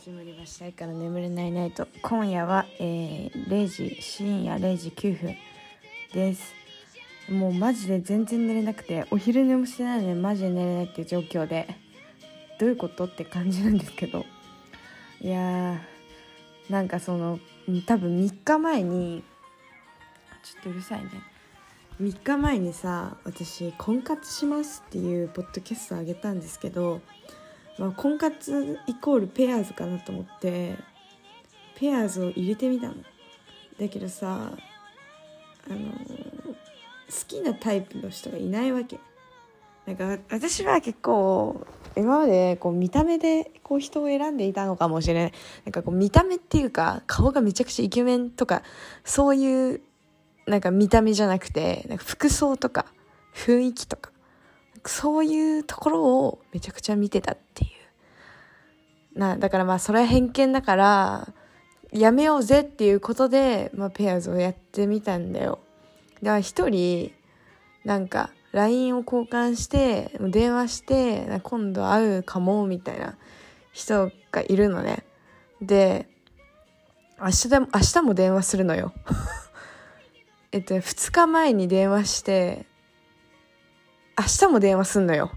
始まりました「いから眠れないナイト」今夜は、えー、0時深夜0時9分です。もうマジで全然寝れなくてお昼寝もしてないのでマジで寝れないっていう状況でどういうことって感じなんですけど。いやーなんかその多分3日前にちょっとうるさいね。3日前にさ私婚活しますっていうポッドキャストあげたんですけどまあ、婚活イコールペアーズかなと思ってペアーズを入れてみたの。だけどさあの好きなタイプの人がいないわけ。なんか私は結構今までこう見た目でこう人を選んでいたのかもしれない。なんかこう見た目っていうか顔がめちゃくちゃイケメンとかそういうなんか見た目じゃなくてなんか服装とか雰囲気とか。そういうところをめちゃくちゃ見てたっていう。な、だからまあそれは偏見だから、やめようぜっていうことで、まあペアーズをやってみたんだよ。だから一人、なんか LINE を交換して、電話して、今度会うかもみたいな人がいるのね。で、明日でも、明日も電話するのよ。えっと、2日前に電話して、明日も電話すんのよ。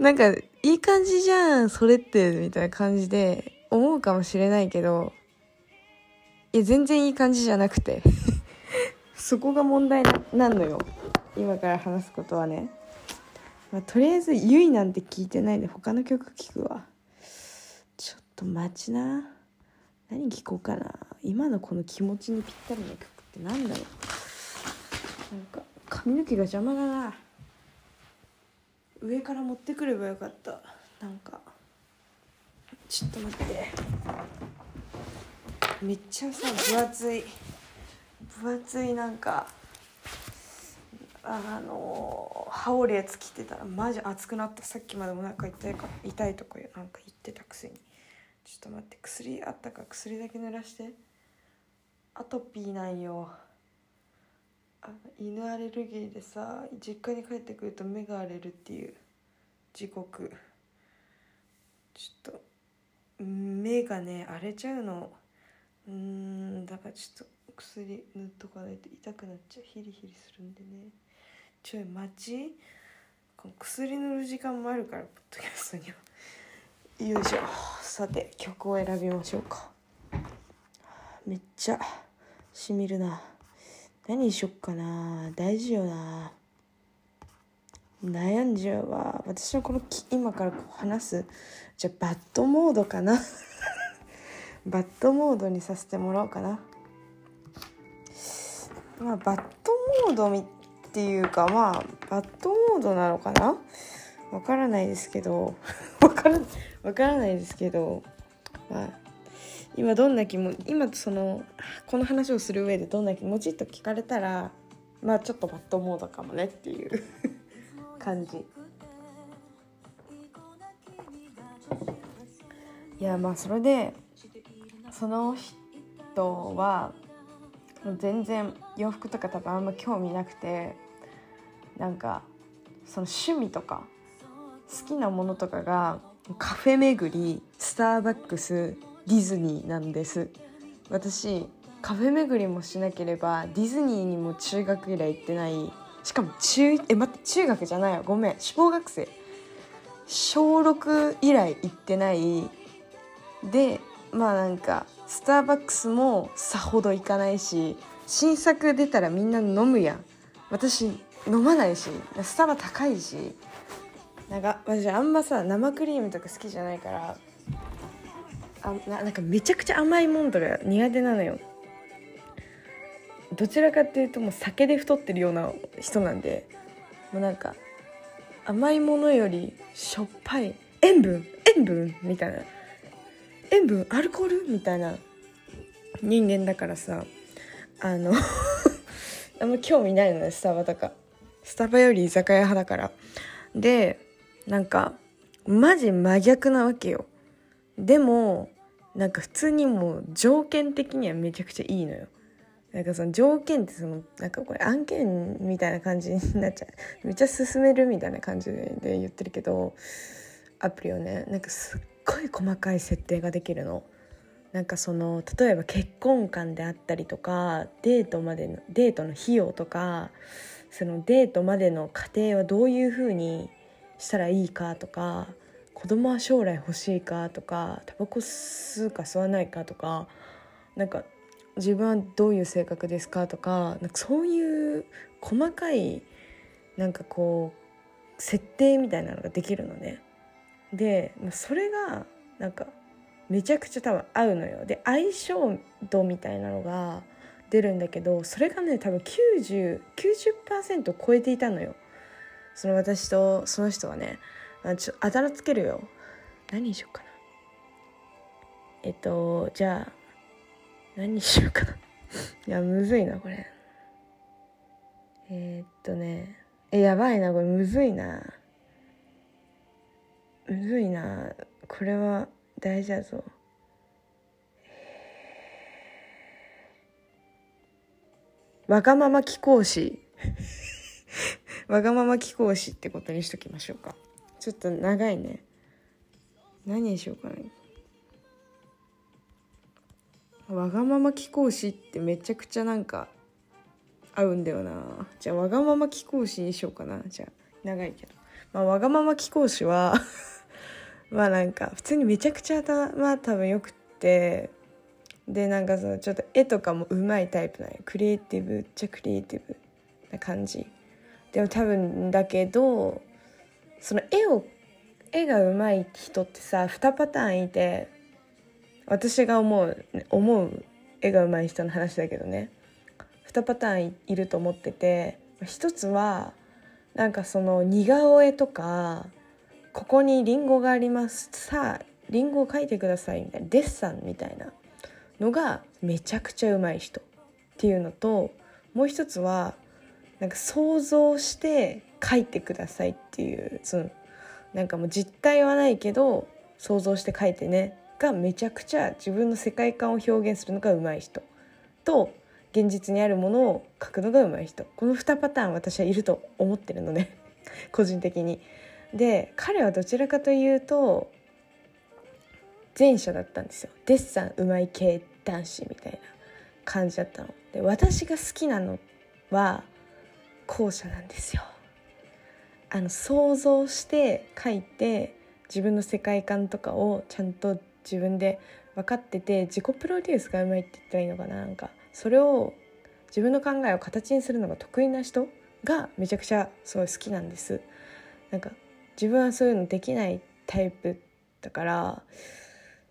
なんか、いい感じじゃん、それって、みたいな感じで思うかもしれないけど、いや、全然いい感じじゃなくて。そこが問題なんのよ。今から話すことはね。まあ、とりあえず、ゆいなんて聞いてないで他の曲聴くわ。ちょっと待ちな。何聴こうかな。今のこの気持ちにぴったりな曲って何だろう。なんか、髪の毛が邪魔だな。上から持ってくればよかった。なんか。ちょっと待って。めっちゃさ分厚い。分厚いなんか。あの羽織るやつ着てたらマジ熱くなった。さっきまでもなんか痛いか痛いとかなんか言ってたくせに。ちょっと待って薬あったか？薬だけ濡らして。アトピーなんよ。あ犬アレルギーでさ実家に帰ってくると目が荒れるっていう地獄ちょっと目がね荒れちゃうの。うんだからちょっと薬塗っとかないと痛くなっちゃう。ヒリヒリするんでね。ちょい待ち。薬塗る時間もあるからポッドキャストには。よいしょ。さて曲を選びましょうか。めっちゃしみるな。何しよっかな。大事よな。悩んじゃうわ。私はこの今からこう話すじゃあバッドモードかな。バッドモードにさせてもらおうかな。まあバッドモードっていうかまあバッドモードなのかな。わからないですけど。わからわからないですけど。まあ今どんな気も今そのこの話をする上でどんな気持ちと聞かれたらまあちょっとバッドモードかもねっていう感じ。いやまあそれでその人は全然洋服とか多分あんま興味なくてなんかその趣味とか好きなものとかがカフェ巡りスターバックスディズニーなんです。私カフェ巡りもしなければディズニーにも中学以来行ってない。しかも中え待って中学じゃないよごめん。小学生。小6以来行ってない。でまあなんかスターバックスもさほど行かないし新作出たらみんな飲むやん。私飲まないしスタバ高いし。なんか私あんまさ生クリームとか好きじゃないからあなんかめちゃくちゃ甘いもんとか苦手なのよ。どちらかっていうともう酒で太ってるような人なんでもうなんか甘いものよりしょっぱい塩分塩分みたいな。塩分アルコール？みたいな。人間だからさあの あんま興味ないのねスタバとか。スタバより居酒屋派だから。でなんかマジ真逆なわけよ。でもなんか普通にもう条件的にはめちゃくちゃいいのよなんかその条件ってそのなんかこれ案件みたいな感じになっちゃうめっちゃ進めるみたいな感じで言ってるけどアプリをねなんかすっごい細かい設定ができるの。なんかその例えば結婚観であったりとかデートまでのデートの費用とかそのデートまでの過程はどういうふうにしたらいいかとか子供は将来欲しいかとかタバコ吸うか吸わないかとかなんか自分はどういう性格ですかとかなんかそういう細かいなんかこう設定みたいなのができるのね。でそれがなんかめちゃくちゃ多分合うのよ。で相性度みたいなのが出るんだけどそれがね多分9090%超えていたのよ。その私とその人はね。あちょあだ名つけるよ。何にしようかな。えっとじゃあ何にしようかな。いやむずいなこれ。えー、っとね。えやばいなこれ。むずいな。むずいな。これは大事だぞ。わがまま貴公子。わがまま貴公子ってことにしときましょうか。ちょっと長いね。何にしようかな。わがまま貴公子ってめちゃくちゃなんか合うんだよな。じゃあわがまま貴公子にしようかな。じゃあ長いけど。まあわがまま貴公子は まあなんか普通にめちゃくちゃ頭多分よくってでなんかそのちょっと絵とかもうまいタイプなんよクリエイティブっちゃクリエイティブな感じ。でも多分だけどその絵を絵がうまい人ってさ2パターンいて私が思う思う絵がうまい人の話だけどね。2パターンいると思ってて一つはなんかその似顔絵とかここにリンゴがありますさあリンゴを描いてくださいみたいなデッサンみたいなのがめちゃくちゃうまい人っていうのともう一つはなんか想像して描いてくださいっていうそのなんかもう実体はないけど想像して描いてねがめちゃくちゃ自分の世界観を表現するのがうまい人。と現実にあるものを描くのがうまい人。この2パターン私はいると思ってるのね。個人的に。で彼はどちらかというと前者だったんですよ。デッサンうまい系男子みたいな感じだったの。で私が好きなのは後者なんですよ。あの想像して書いて自分の世界観とかをちゃんと自分で分かってて自己プロデュースがうまいって言ったらいいのかな。なんかそれを自分の考えを形にするのが得意な人がめちゃくちゃすごい好きなんです。なんか自分はそういうのできないタイプだから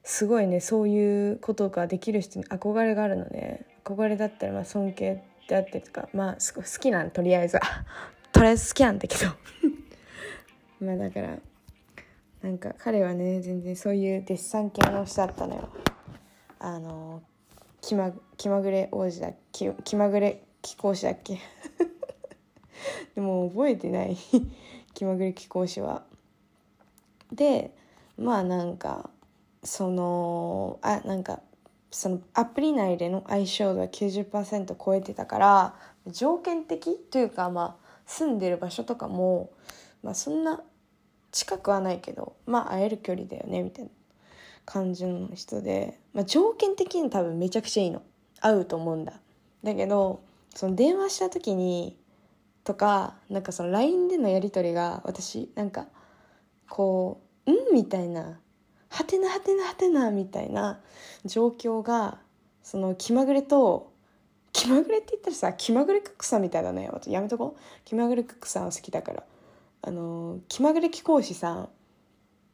すごいねそういうことができる人に憧れがあるので憧れだったらまあ尊敬であったりとかまあ好きなんとりあえず。とりあえず好きなんだけど。まあだからなんか彼はね全然そういうデッサン系の人だったのよ。あの気ま気まぐれ王子だ気気まぐれ貴公子だっけ。でも覚えてない。気まぐれ貴公子は。でまあなんかそのあなんかそのアプリ内での相性度は90%超えてたから条件的というかまあ住んでる場所とかも、まあ、そんな近くはないけどまあ会える距離だよねみたいな感じの人で、まあ、条件的に多分めちゃくちゃいいの合うと思うんだだけどその電話した時にとかなんかその LINE でのやり取りが私なんかこう「ん?」みたいな「はてなはてなはてな」みたいな状況がその気まぐれと気まぐれって言ったらさ気まぐれクックさんみたいだね。やめとこう。気まぐれクックさん好きだから。あの気まぐれ貴公子さん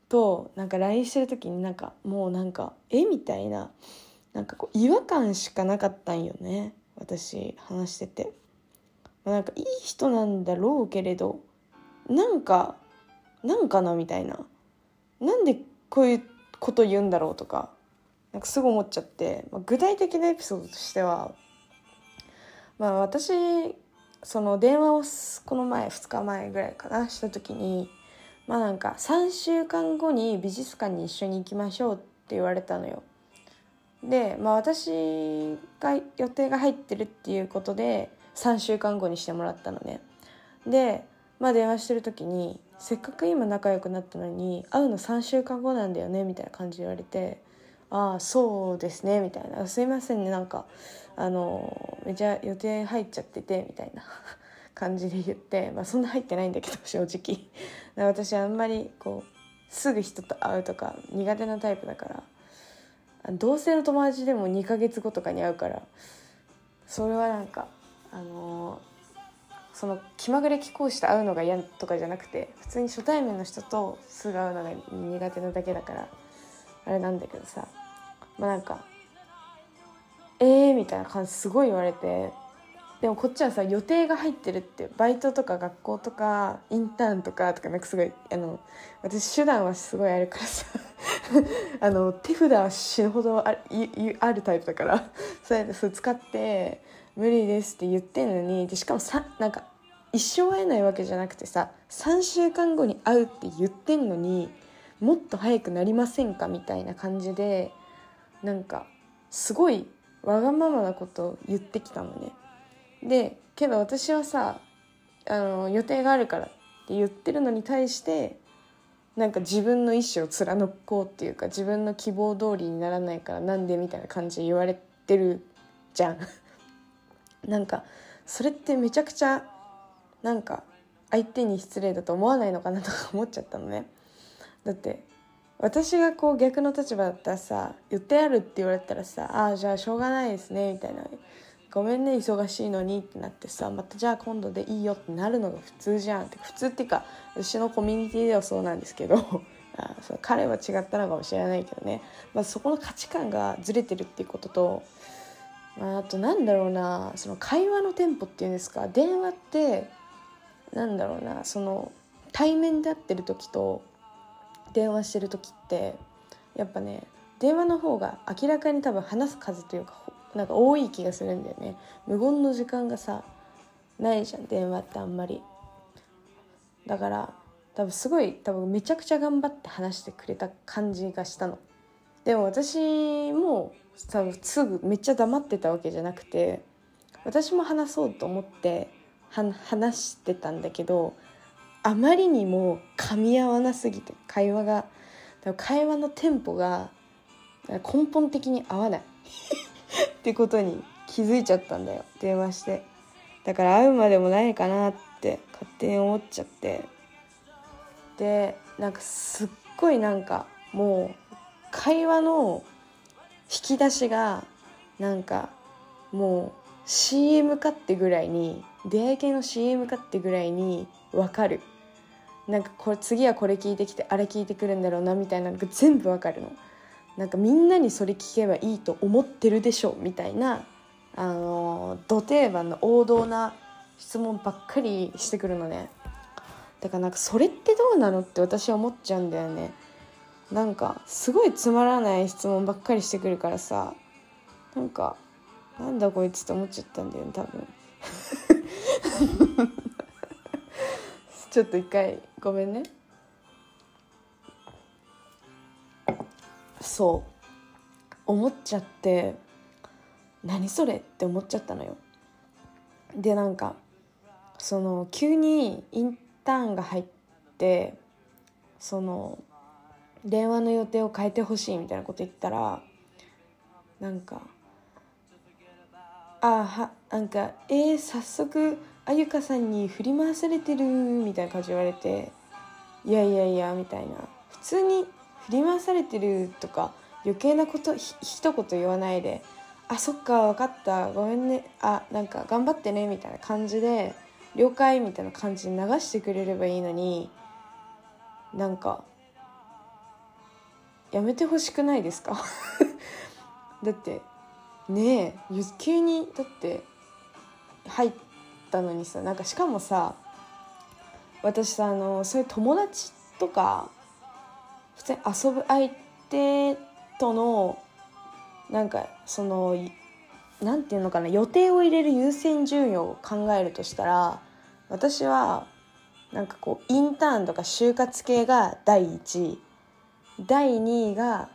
となんか LINE してる時になんかもうなんかえみたいななんかこう違和感しかなかったんよね。私話してて。なんかいい人なんだろうけれどなんかなんかなみたいな。なんでこういうこと言うんだろうとかなんかすぐ思っちゃって、まあ、具体的なエピソードとしてはまあ私その電話をこの前2日前ぐらいかなした時にまあなんか3週間後に美術館に一緒に行きましょうって言われたのよ。で、まあ、私が予定が入ってるっていうことで3週間後にしてもらったのねでまあ電話してる時にせっかく今仲良くなったのに会うの3週間後なんだよねみたいな感じで言われて「ああそうですね」みたいな「すいませんねなんかあのめちゃ予定入っちゃってて」みたいな。感じで言って、まあ、そんな入ってないんだけど 正直。私あんまりこうすぐ人と会うとか苦手なタイプだから同性の友達でも2ヶ月後とかに会うからそれはなんかあのその気まぐれ気候して会うのが嫌とかじゃなくて普通に初対面の人とすぐ会うのが苦手なだけだからあれなんだけどさまあなんか「えー」みたいな感じすごい言われてでもこっちはさ予定が入ってるってバイトとか学校とかインターンとかとかなんかすごいあの私手段はすごいあるからさ あの手札は死ぬほどああるタイプだからそうやってそれ使って無理ですって言ってんのにでしかもさなんか一生会えないわけじゃなくてさ3週間後に会うって言ってんのにもっと早くなりませんか？みたいな感じでなんかすごいわがままなこと言ってきたのね。でけど私はさあの予定があるからって言ってるのに対してなんか自分の意思を貫こうっていうか自分の希望通りにならないからなんで？みたいな感じで言われてるじゃん。なんかそれってめちゃくちゃなんか相手に失礼だと思わないのかなとか思っちゃったのねだって私がこう逆の立場だったらさ言ってやるって言われたらさああじゃあしょうがないですねみたいな。ごめんね忙しいのにってなってさまたじゃあ今度でいいよってなるのが普通じゃん。って普通っていうか私のコミュニティではそうなんですけど あそ彼は違ったのかもしれないけどね、まあ、そこの価値観がずれてるっていうこととまああとなんだろうなその会話のテンポっていうんですか電話ってなんだろうなその対面で会ってる時と電話してる時ってやっぱね電話の方が明らかに多分話す数というかなんか多い気がするんだよね。無言の時間がさないじゃん電話ってあんまり。だから多分すごい多分めちゃくちゃ頑張って話してくれた感じがしたの。でも私も多分すぐめっちゃ黙ってたわけじゃなくて私も話そうと思って話してたんだけどあまりにも噛み合わなすぎて会話が会話のテンポが根本的に合わない。ってことに気づいちゃったんだよ。電話して。だから会うまでもないかなって勝手に思っちゃって。でなんかすっごいなんかもう会話の引き出しがなんかもう CM かってぐらいに出会い系の CM かってぐらいに分かる。なんかこれ次はこれ聞いてきてあれ聞いてくるんだろうなみたいなのが全部分かるの。なんかみんなにそれ聞けばいいと思ってるでしょみたいな。あのど定番の王道な質問ばっかりしてくるのね。だからなんかそれってどうなのって私は思っちゃうんだよね。なんかすごいつまらない質問ばっかりしてくるからさ。なんかなんだこいつって思っちゃったんだよね多分。ちょっと一回ごめんね。そう。思っちゃって何それって思っちゃったのよ。でなんかその急にインターンが入ってその電話の予定を変えてほしいみたいなこと言ったらなんかあはなんかえー、早速あゆかさんに振り回されてるみたいな感じ言われていやいやいやみたいな。普通に振り回されてるとか余計なことひ一言言わないで「あそっか分かった。ごめんね。あなんか頑張ってね」みたいな感じで「了解」みたいな感じに流してくれればいいのになんかやめてほしくないですか？だってねえ急にだって入ったのにさなんかしかもさ私さあのそういう友達とか普通に遊ぶ相手とのなんかそのなんていうのかな予定を入れる優先順位を考えるとしたら私はなんかこうインターンとか就活系が第1位第2位が、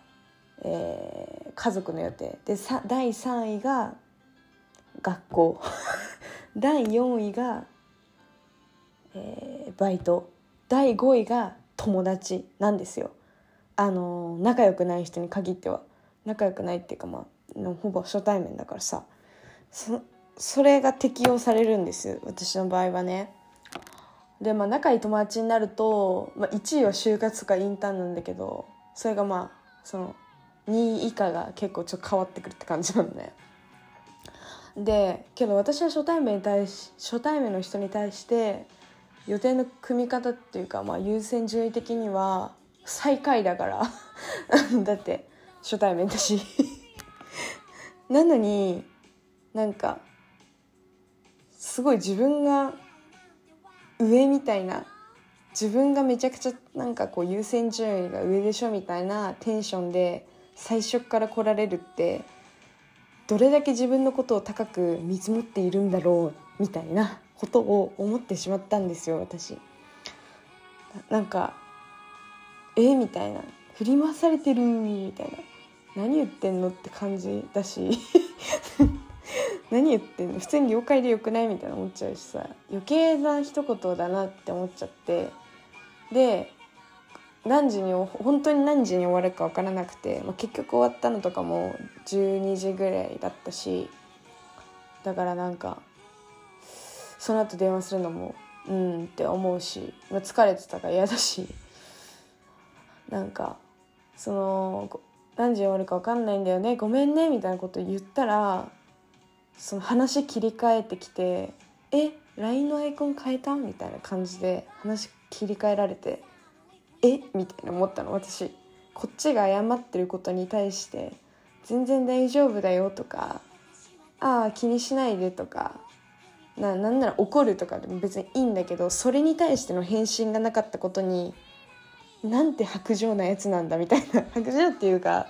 えー、家族の予定。でさ第3位が学校。第4位が、えー、バイト。第5位が友達なんですよ。あの仲良くない人に限っては。仲良くないっていうかまあほぼ初対面だからさ。それが適用されるんです私の場合はね。でまあ仲いい友達になると、まあ、1位は就活かインターンなんだけどそれがまあその2位以下が結構ちょっと変わってくるって感じなのね。でけど私は初対面に対し初対面の人に対して予定の組み方っていうか、まあ、優先順位的には最下位だから。だって初対面だし。なのになんかすごい自分が上みたいな自分がめちゃくちゃなんかこう優先順位が上でしょみたいなテンションで最初から来られるってどれだけ自分のことを高く見積もっているんだろうみたいなことを思ってしまったんですよ私。なんかえみたいな振り回されてるみたいな。何言ってんのって感じだし。何言ってんの？普通に了解でよくないみたいな思っちゃうしさ。余計な一言だなって思っちゃって。で何時に本当に何時に終わるか分からなくて、まあ、結局終わったのとかも12時ぐらいだったしだからなんかその後電話するのもうんって思うし、まあ、疲れてたから嫌だしなんかその何時に終わるか分かんないんだよねごめんねみたいなこと言ったらその話切り替えてきて「え LINE のアイコン変えた?」みたいな感じで話切り替えられて。え？みたいな思ったの私こっちが謝ってることに対して「全然大丈夫だよ」とか「ああ気にしないで」とかななんなら怒るとかでも別にいいんだけどそれに対しての返信がなかったことになんて薄情なやつなんだみたいな 薄情っていうか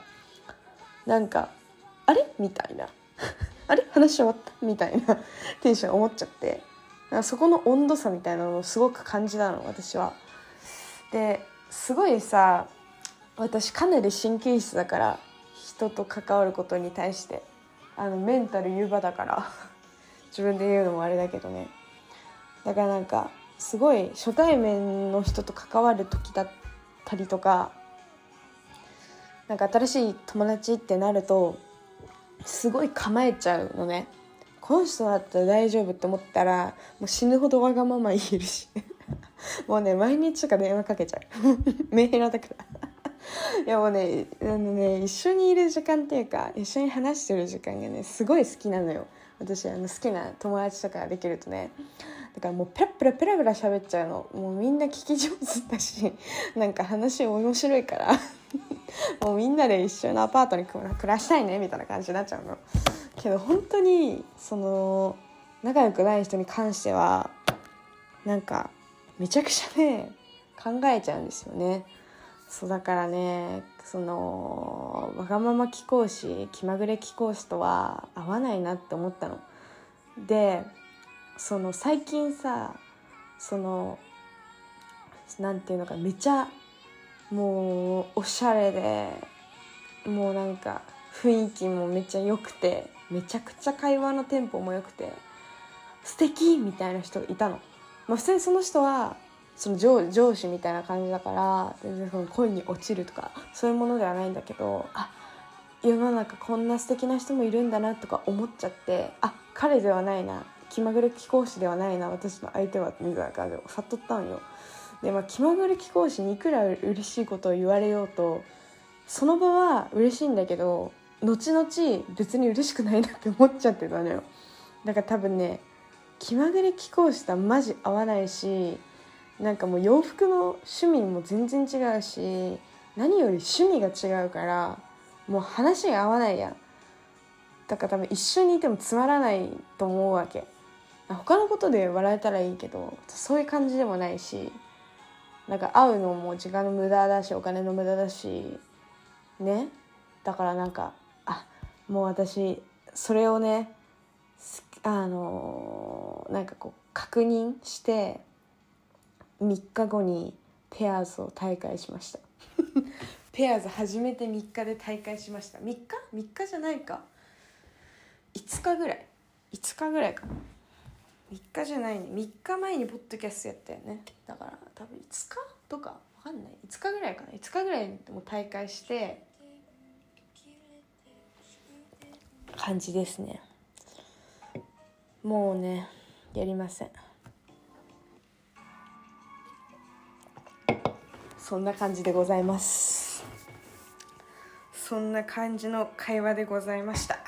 なんか「あれ?」みたいな「あれ？話終わった?」みたいなテンション思っちゃってそこの温度差みたいなのをすごく感じたの私は。ですごいさ私かなり神経質だから人と関わることに対してあのメンタル湯葉だから 自分で言うのもあれだけどね。だからなんかすごい初対面の人と関わる時だったりとかなんか新しい友達ってなるとすごい構えちゃうのね。この人だったら大丈夫って思ったらもう死ぬほどわがまま言えるし。もうね毎日とか電話かけちゃう。メールだから。いやもうねあのね一緒にいる時間っていうか一緒に話してる時間がねすごい好きなのよ。私あの好きな友達とかができるとね。だからもうペラペラペラペラ喋っちゃうの。もうみんな聞き上手だしなんか話面白いから。もうみんなで一緒のアパートに暮らしたいねみたいな感じになっちゃうの。けど本当にその仲良くない人に関してはなんかめちゃくちゃね考えちゃうんですよね。そうだからねそのわがまま貴公子気まぐれ貴公子とは合わないなって思ったの。でその最近さそのなんていうのかめちゃもうおしゃれでもうなんか雰囲気もめっちゃ良くてめちゃくちゃ会話のテンポも良くて素敵みたいな人がいたの。まあ、普通にその人はその上上司みたいな感じだから全然その恋に落ちるとかそういうものではないんだけどあ世の中こんな素敵な人もいるんだなとか思っちゃってあ彼ではないな気まぐれ貴公子ではないな私の相手はみたいな感じで悟ったんよ。でまあ気まぐれ貴公子にいくら嬉しいことを言われようとその場は嬉しいんだけど後々別に嬉しくないなって思っちゃってたのよ。だから多分ね気まぐれ貴公子とはマジ合わないしなんかもう洋服の趣味も全然違うし何より趣味が違うからもう話が合わないやん。だから多分一緒にいてもつまらないと思うわけ。他のことで笑えたらいいけどそういう感じでもないしなんか会うのも時間の無駄だしお金の無駄だしね。だからなんかあもう私それをねあのなんかこう確認して3日後にペアーズを大会しました。ペアーズ初めて3日で大会しました。3日 ?3 日じゃないか。5日ぐらい。5日ぐらいかな。3日じゃないね。3日前にポッドキャストやったよね。だから多分5日とかわかんない。5日ぐらいかな。5日ぐらいでも大会して感じですねもうねやりません。そんな感じでございます。そんな感じの会話でございました。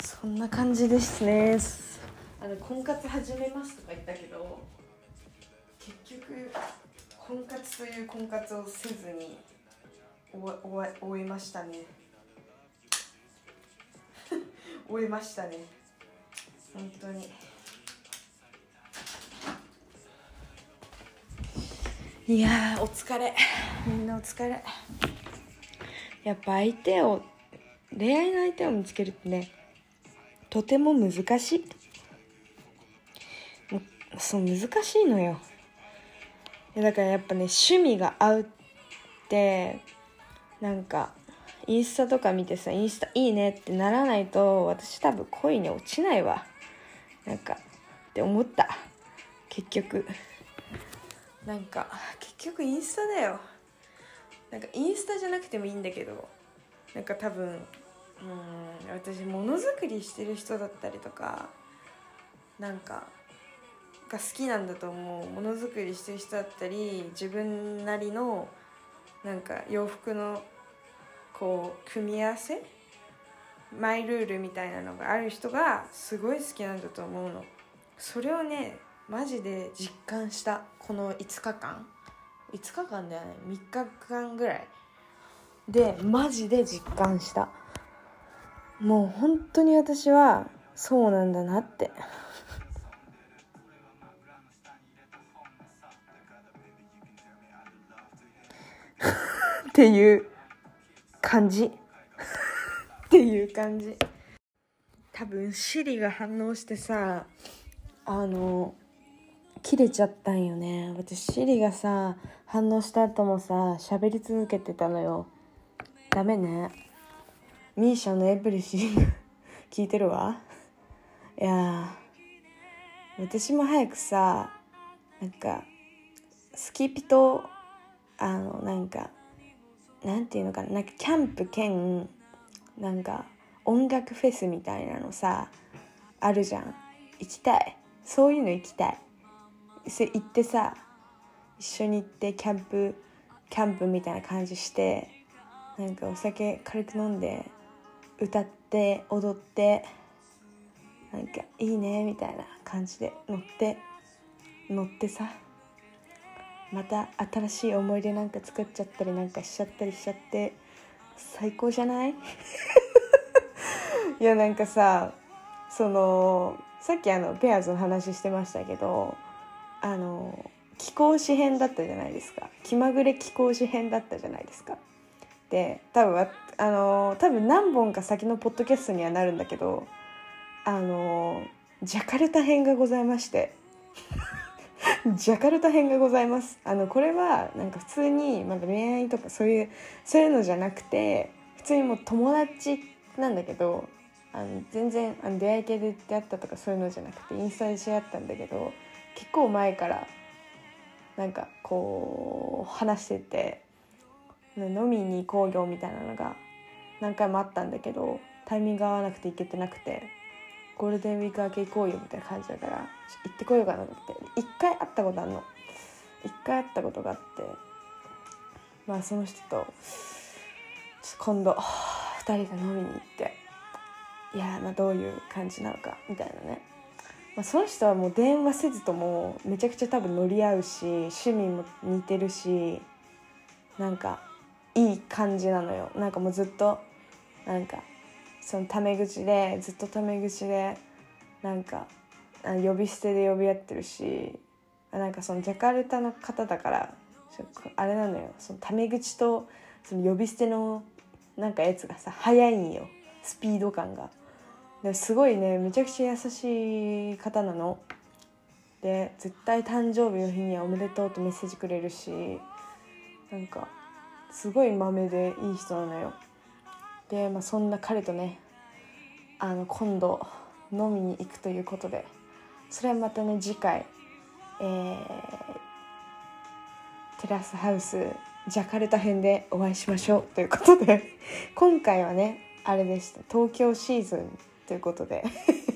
そんな感じですね。あの婚活始めますとか言ったけど結局婚活という婚活をせずに終えましたね。終えましたね。本当に。いやお疲れ。みんなお疲れ。やっぱ相手を恋愛の相手を見つけるってねとても難しい。そう難しいのよ。だからやっぱね趣味が合うってなんかインスタとか見てさインスタいいねってならないと私多分恋に落ちないわ。なんかって思った。結局。なんか結局インスタだよ。なんかインスタじゃなくてもいいんだけど。なんか多分うん私ものづくりしてる人だったりとかなんかが好きなんだと思う。ものづくりしてる人だったり自分なりのなんか洋服のこう組み合わせマイルールみたいなのがある人がすごい好きなんだと思うの。それをねマジで実感したこの5日間。5日間だよね3日間ぐらい。でマジで実感した。もう本当に私はそうなんだなって。っていう。感じ。っていう感じ。多分シリが反応してさあの切れちゃったんよね。私シリがさ反応した後もさ喋り続けてたのよ。ダメね。ミーシャのエブリシング 聞いてるわ。いや私も早くさなんかスキピとあのなんかなんていうのかななんかキャンプ兼なんか音楽フェスみたいなのさあるじゃん。行きたい。そういうの行きたい。そ行ってさ一緒に行ってキャンプキャンプみたいな感じしてなんかお酒軽く飲んで歌って踊ってなんかいいねみたいな感じで乗って乗ってさ。また新しい思い出なんか作っちゃったりなんかしちゃったりしちゃって最高じゃない？いやなんかさそのさっきあのペアーズの話してましたけどあの気候紙編だったじゃないですか。気まぐれ気候紙編だったじゃないですか。で多分あの多分何本か先のポッドキャストにはなるんだけどあのジャカルタ編がございまして。ジャカルタ編がございます。あのこれはなんか普通にまだ恋愛とかそういうそういうのじゃなくて普通にもう友達なんだけどあの全然あの出会い系で出会ったとかそういうのじゃなくてインスタで知り合ったんだけど結構前からなんかこう話してて飲みに行こうよみたいなのが何回もあったんだけどタイミング合わなくて行けてなくて。ゴールデンウィーク明け行こうよみたいな感じだから行ってこようかなって一回会ったことあるの。一回会ったことがあってまあその人と今度2人で飲みに行っていやまあどういう感じなのかみたいなね、まあ、その人はもう電話せずともめちゃくちゃ多分乗り合うし趣味も似てるしなんかいい感じなのよ。なんかもうずっとなんかそのタメ口でずっとタメ口でなんか呼び捨てで呼び合ってるしなんかそのジャカルタの方だからあれなのよそのタメ口とその呼び捨てのなんかやつがさ早いんよスピード感が。ですごいねめちゃくちゃ優しい方なの。で絶対誕生日の日にはおめでとうとメッセージくれるしなんかすごい豆でいい人なのよ。で、まあ、そんな彼とねあの今度飲みに行くということでそれはまたね次回、えー、テラスハウスジャカルタ編でお会いしましょうということで 今回はねあれでした東京シーズンということで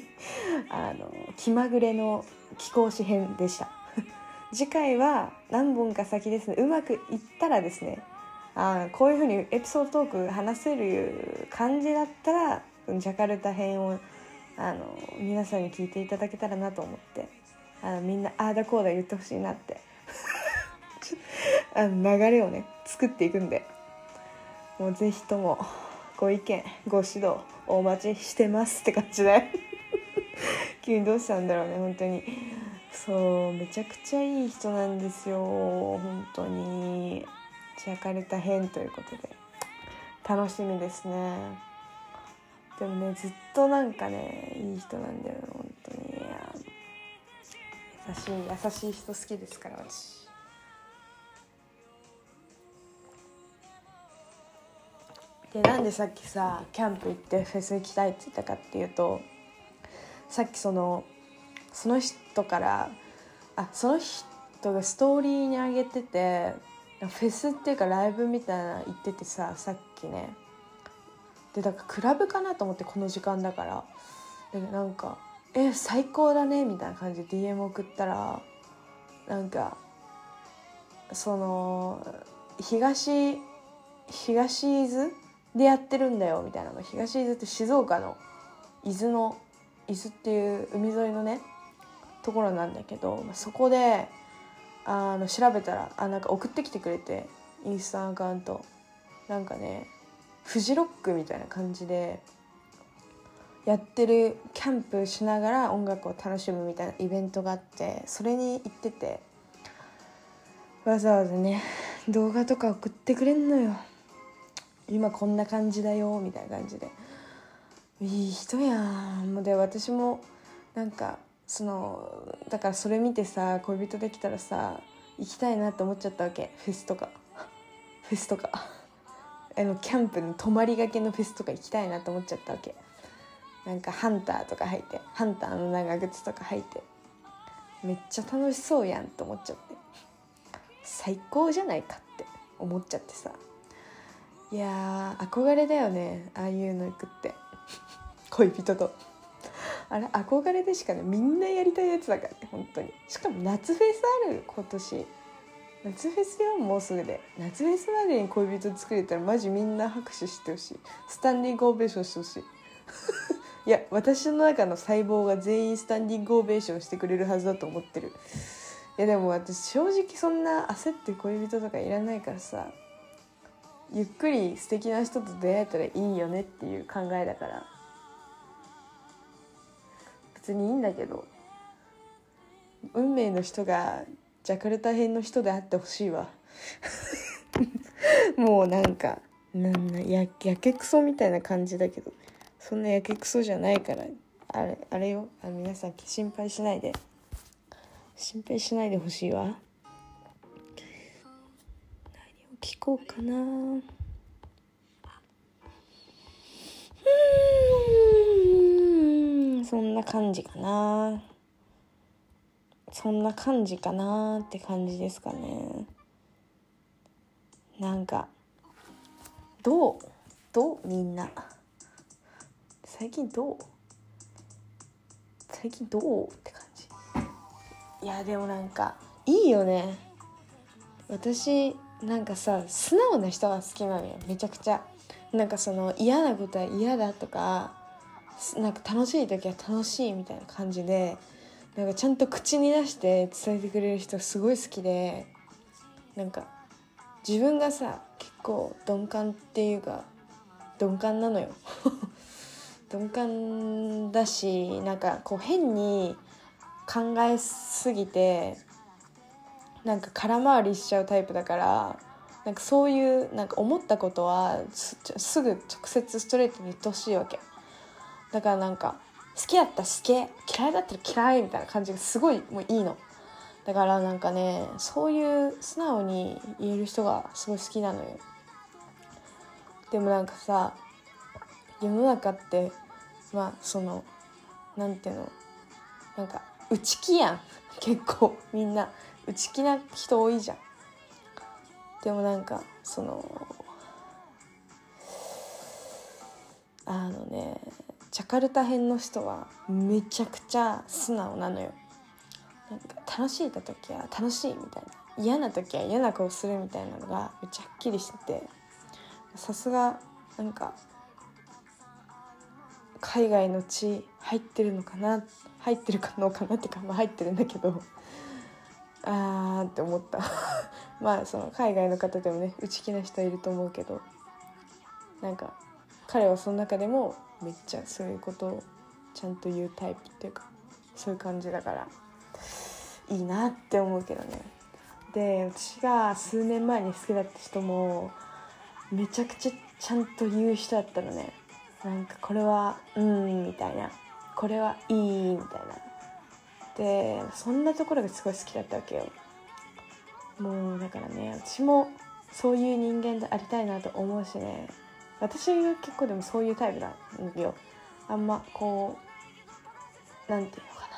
あの気まぐれの貴公子編でした。次回は何本か先ですねうまくいったらですねあこういうふうにエピソードトーク話せる感じだったらジャカルタ編をあの皆さんに聞いていただけたらなと思って。あのみんなああだこうだ言ってほしいなって。あの流れをね作っていくんで。もうぜひともご意見ご指導お待ちしてますって感じで 急にどうしたんだろうね本当に。そうめちゃくちゃいい人なんですよ本当に。ジャカルタ編ということで。楽しみですね。でもねずっとなんかねいい人なんだよ本当に。優しい優しい人好きですから私。でなんでさっきさキャンプ行ってフェス行きたいって言ったかっていうとさっきそのその人からあその人がストーリーに上げててフェスっていうかライブみたいな言っててささっきね。でだからクラブかなと思ってこの時間だから。でなんか「え最高だね」みたいな感じで DM 送ったらなんかその東東伊豆でやってるんだよみたいなの。東伊豆って静岡の伊豆の伊豆っていう海沿いのねところなんだけどまあそこであの調べたらあなんか送ってきてくれてインスタアカウント。なんかねフジロックみたいな感じでやってるキャンプしながら音楽を楽しむみたいなイベントがあってそれに行っててわざわざね動画とか送ってくれんのよ。今こんな感じだよみたいな感じで。いい人やん。もうで私もなんかそのだからそれ見てさ恋人できたらさ行きたいなって思っちゃったわけ。フェスとか。フェスとか。あのキャンプの泊まりがけのフェスとか行きたいなと思っちゃったわけ。なんかハンターとか履いてハンターの長靴とか履いて。めっちゃ楽しそうやんと思っちゃって。最高じゃないかって思っちゃってさ。いや憧れだよねああいうの行くって。恋人と。あれ憧れでしかねみんなやりたいやつだからね本当に。しかも夏フェスある今年。夏フェスよもうすぐで。夏フェスまでに恋人作れたらマジみんな拍手してほしい。スタンディングオベーションしてほしい。いや私の中の細胞が全員スタンディングオベーションしてくれるはずだと思ってる。いやでも私正直そんな焦って恋人とかいらないからさ。ゆっくり素敵な人と出会えたらいいよねっていう考えだから。別にいいんだけど。運命の人がジャカルタ編の人であってほしいわ。もうなんかなんなややけくそみたいな感じだけど。そんなやけくそじゃないから。あれあれよ。あ皆さん心配しないで。心配しないでほしいわ。何を聞こうかなうんそんな感じかな。そんな感じかなって感じですかね。なんかどうどうみんな。最近どう？最近どうって感じ。いやでもなんかいいよね。私なんかさ素直な人が好きなのよ。めちゃくちゃ。なんかその嫌なことは嫌だとかなんか楽しい時は楽しいみたいな感じでなんかちゃんと口に出して伝えてくれる人すごい好きでなんか自分がさ結構鈍感っていうか鈍感なのよ。鈍感だしなんかこう変に考えすぎてなんか空回りしちゃうタイプだからなんかそういうなんか思ったことはすぐ直接ストレートに言ってほしいわけ。だからなんか好きだったら好き嫌いだったら嫌いみたいな感じがすごいもういいの。だからなんかねそういう素直に言える人がすごい好きなのよ。でもなんかさ世の中ってまあそのなんていうのなんか内気やん。結構みんな。内気な人多いじゃん。でもなんかそのあのねジャカルタ編の人はめちゃくちゃ素直なのよ。なんか楽しい時は楽しいみたいな。嫌な時は嫌な顔するみたいなのがめっちゃはっきりしてて。さすがなんか海外の血入ってるのかな？入ってるかのかなってかまあ入ってるんだけど。あーって思った。まあその海外の方でもね内気な人いると思うけど。なんか彼はその中でもめっちゃそういうことをちゃんと言うタイプっていうかそういう感じだからいいなって思うけどね。で私が数年前に好きだった人もめちゃくちゃちゃんと言う人だったのね。なんかこれはうんみたいな。これはいいみたいな。でそんなところがすごい好きだったわけよ。もうだからね私もそういう人間でありたいなと思うしね。私が結構でもそういうタイプなんだよ。あんまこうなんていうのか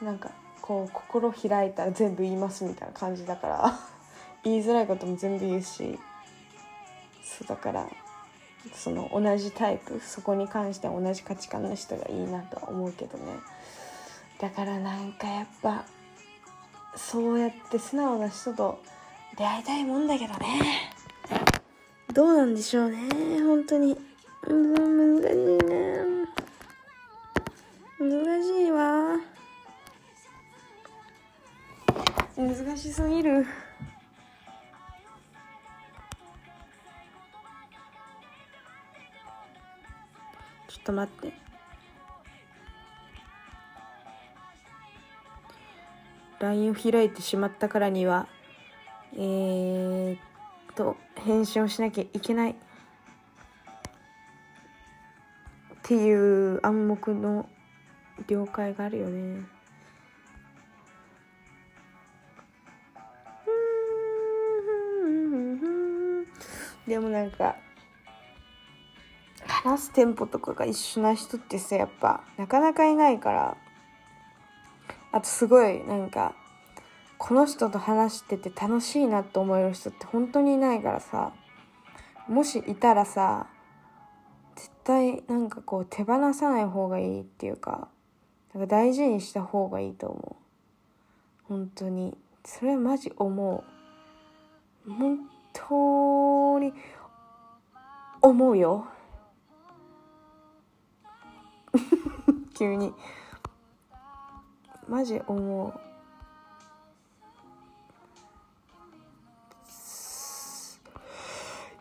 な。なんかこう心開いたら全部言いますみたいな感じだから。言いづらいことも全部言うし。そうだからその同じタイプそこに関しては同じ価値観の人がいいなとは思うけどね。だからなんかやっぱそうやって素直な人と出会いたいもんだけどね。どうなんでしょうね。本当に。難しいね。難しいわ。難しすぎる。ちょっと待って。LINE を開いてしまったからにはえー、っと返信をしなきゃいけないっていう暗黙の了解があるよね。でもなんか話すテンポとかが一緒な人ってさやっぱなかなかいないから。あとすごいなんかこの人と話してて楽しいなって思える人って本当にいないからさもしいたらさ絶対なんかこう手放さない方がいいっていうかなんか大事にした方がいいと思う。本当に。それはマジ思う。本当に思うよ。急に。マジ思う。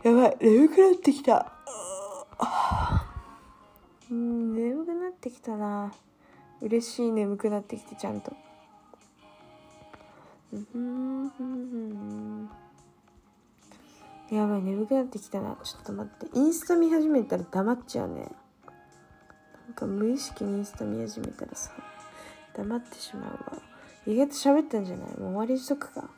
やばい眠くなってきた。うん眠くなってきたな。嬉しい眠くなってきてちゃんと。やばい眠くなってきたな。ちょっと待って。インスタ見始めたら黙っちゃうね。なんか無意識にインスタ見始めたらさ黙ってしまうわ。意外と喋ったんじゃない？もう終わりにしとくか。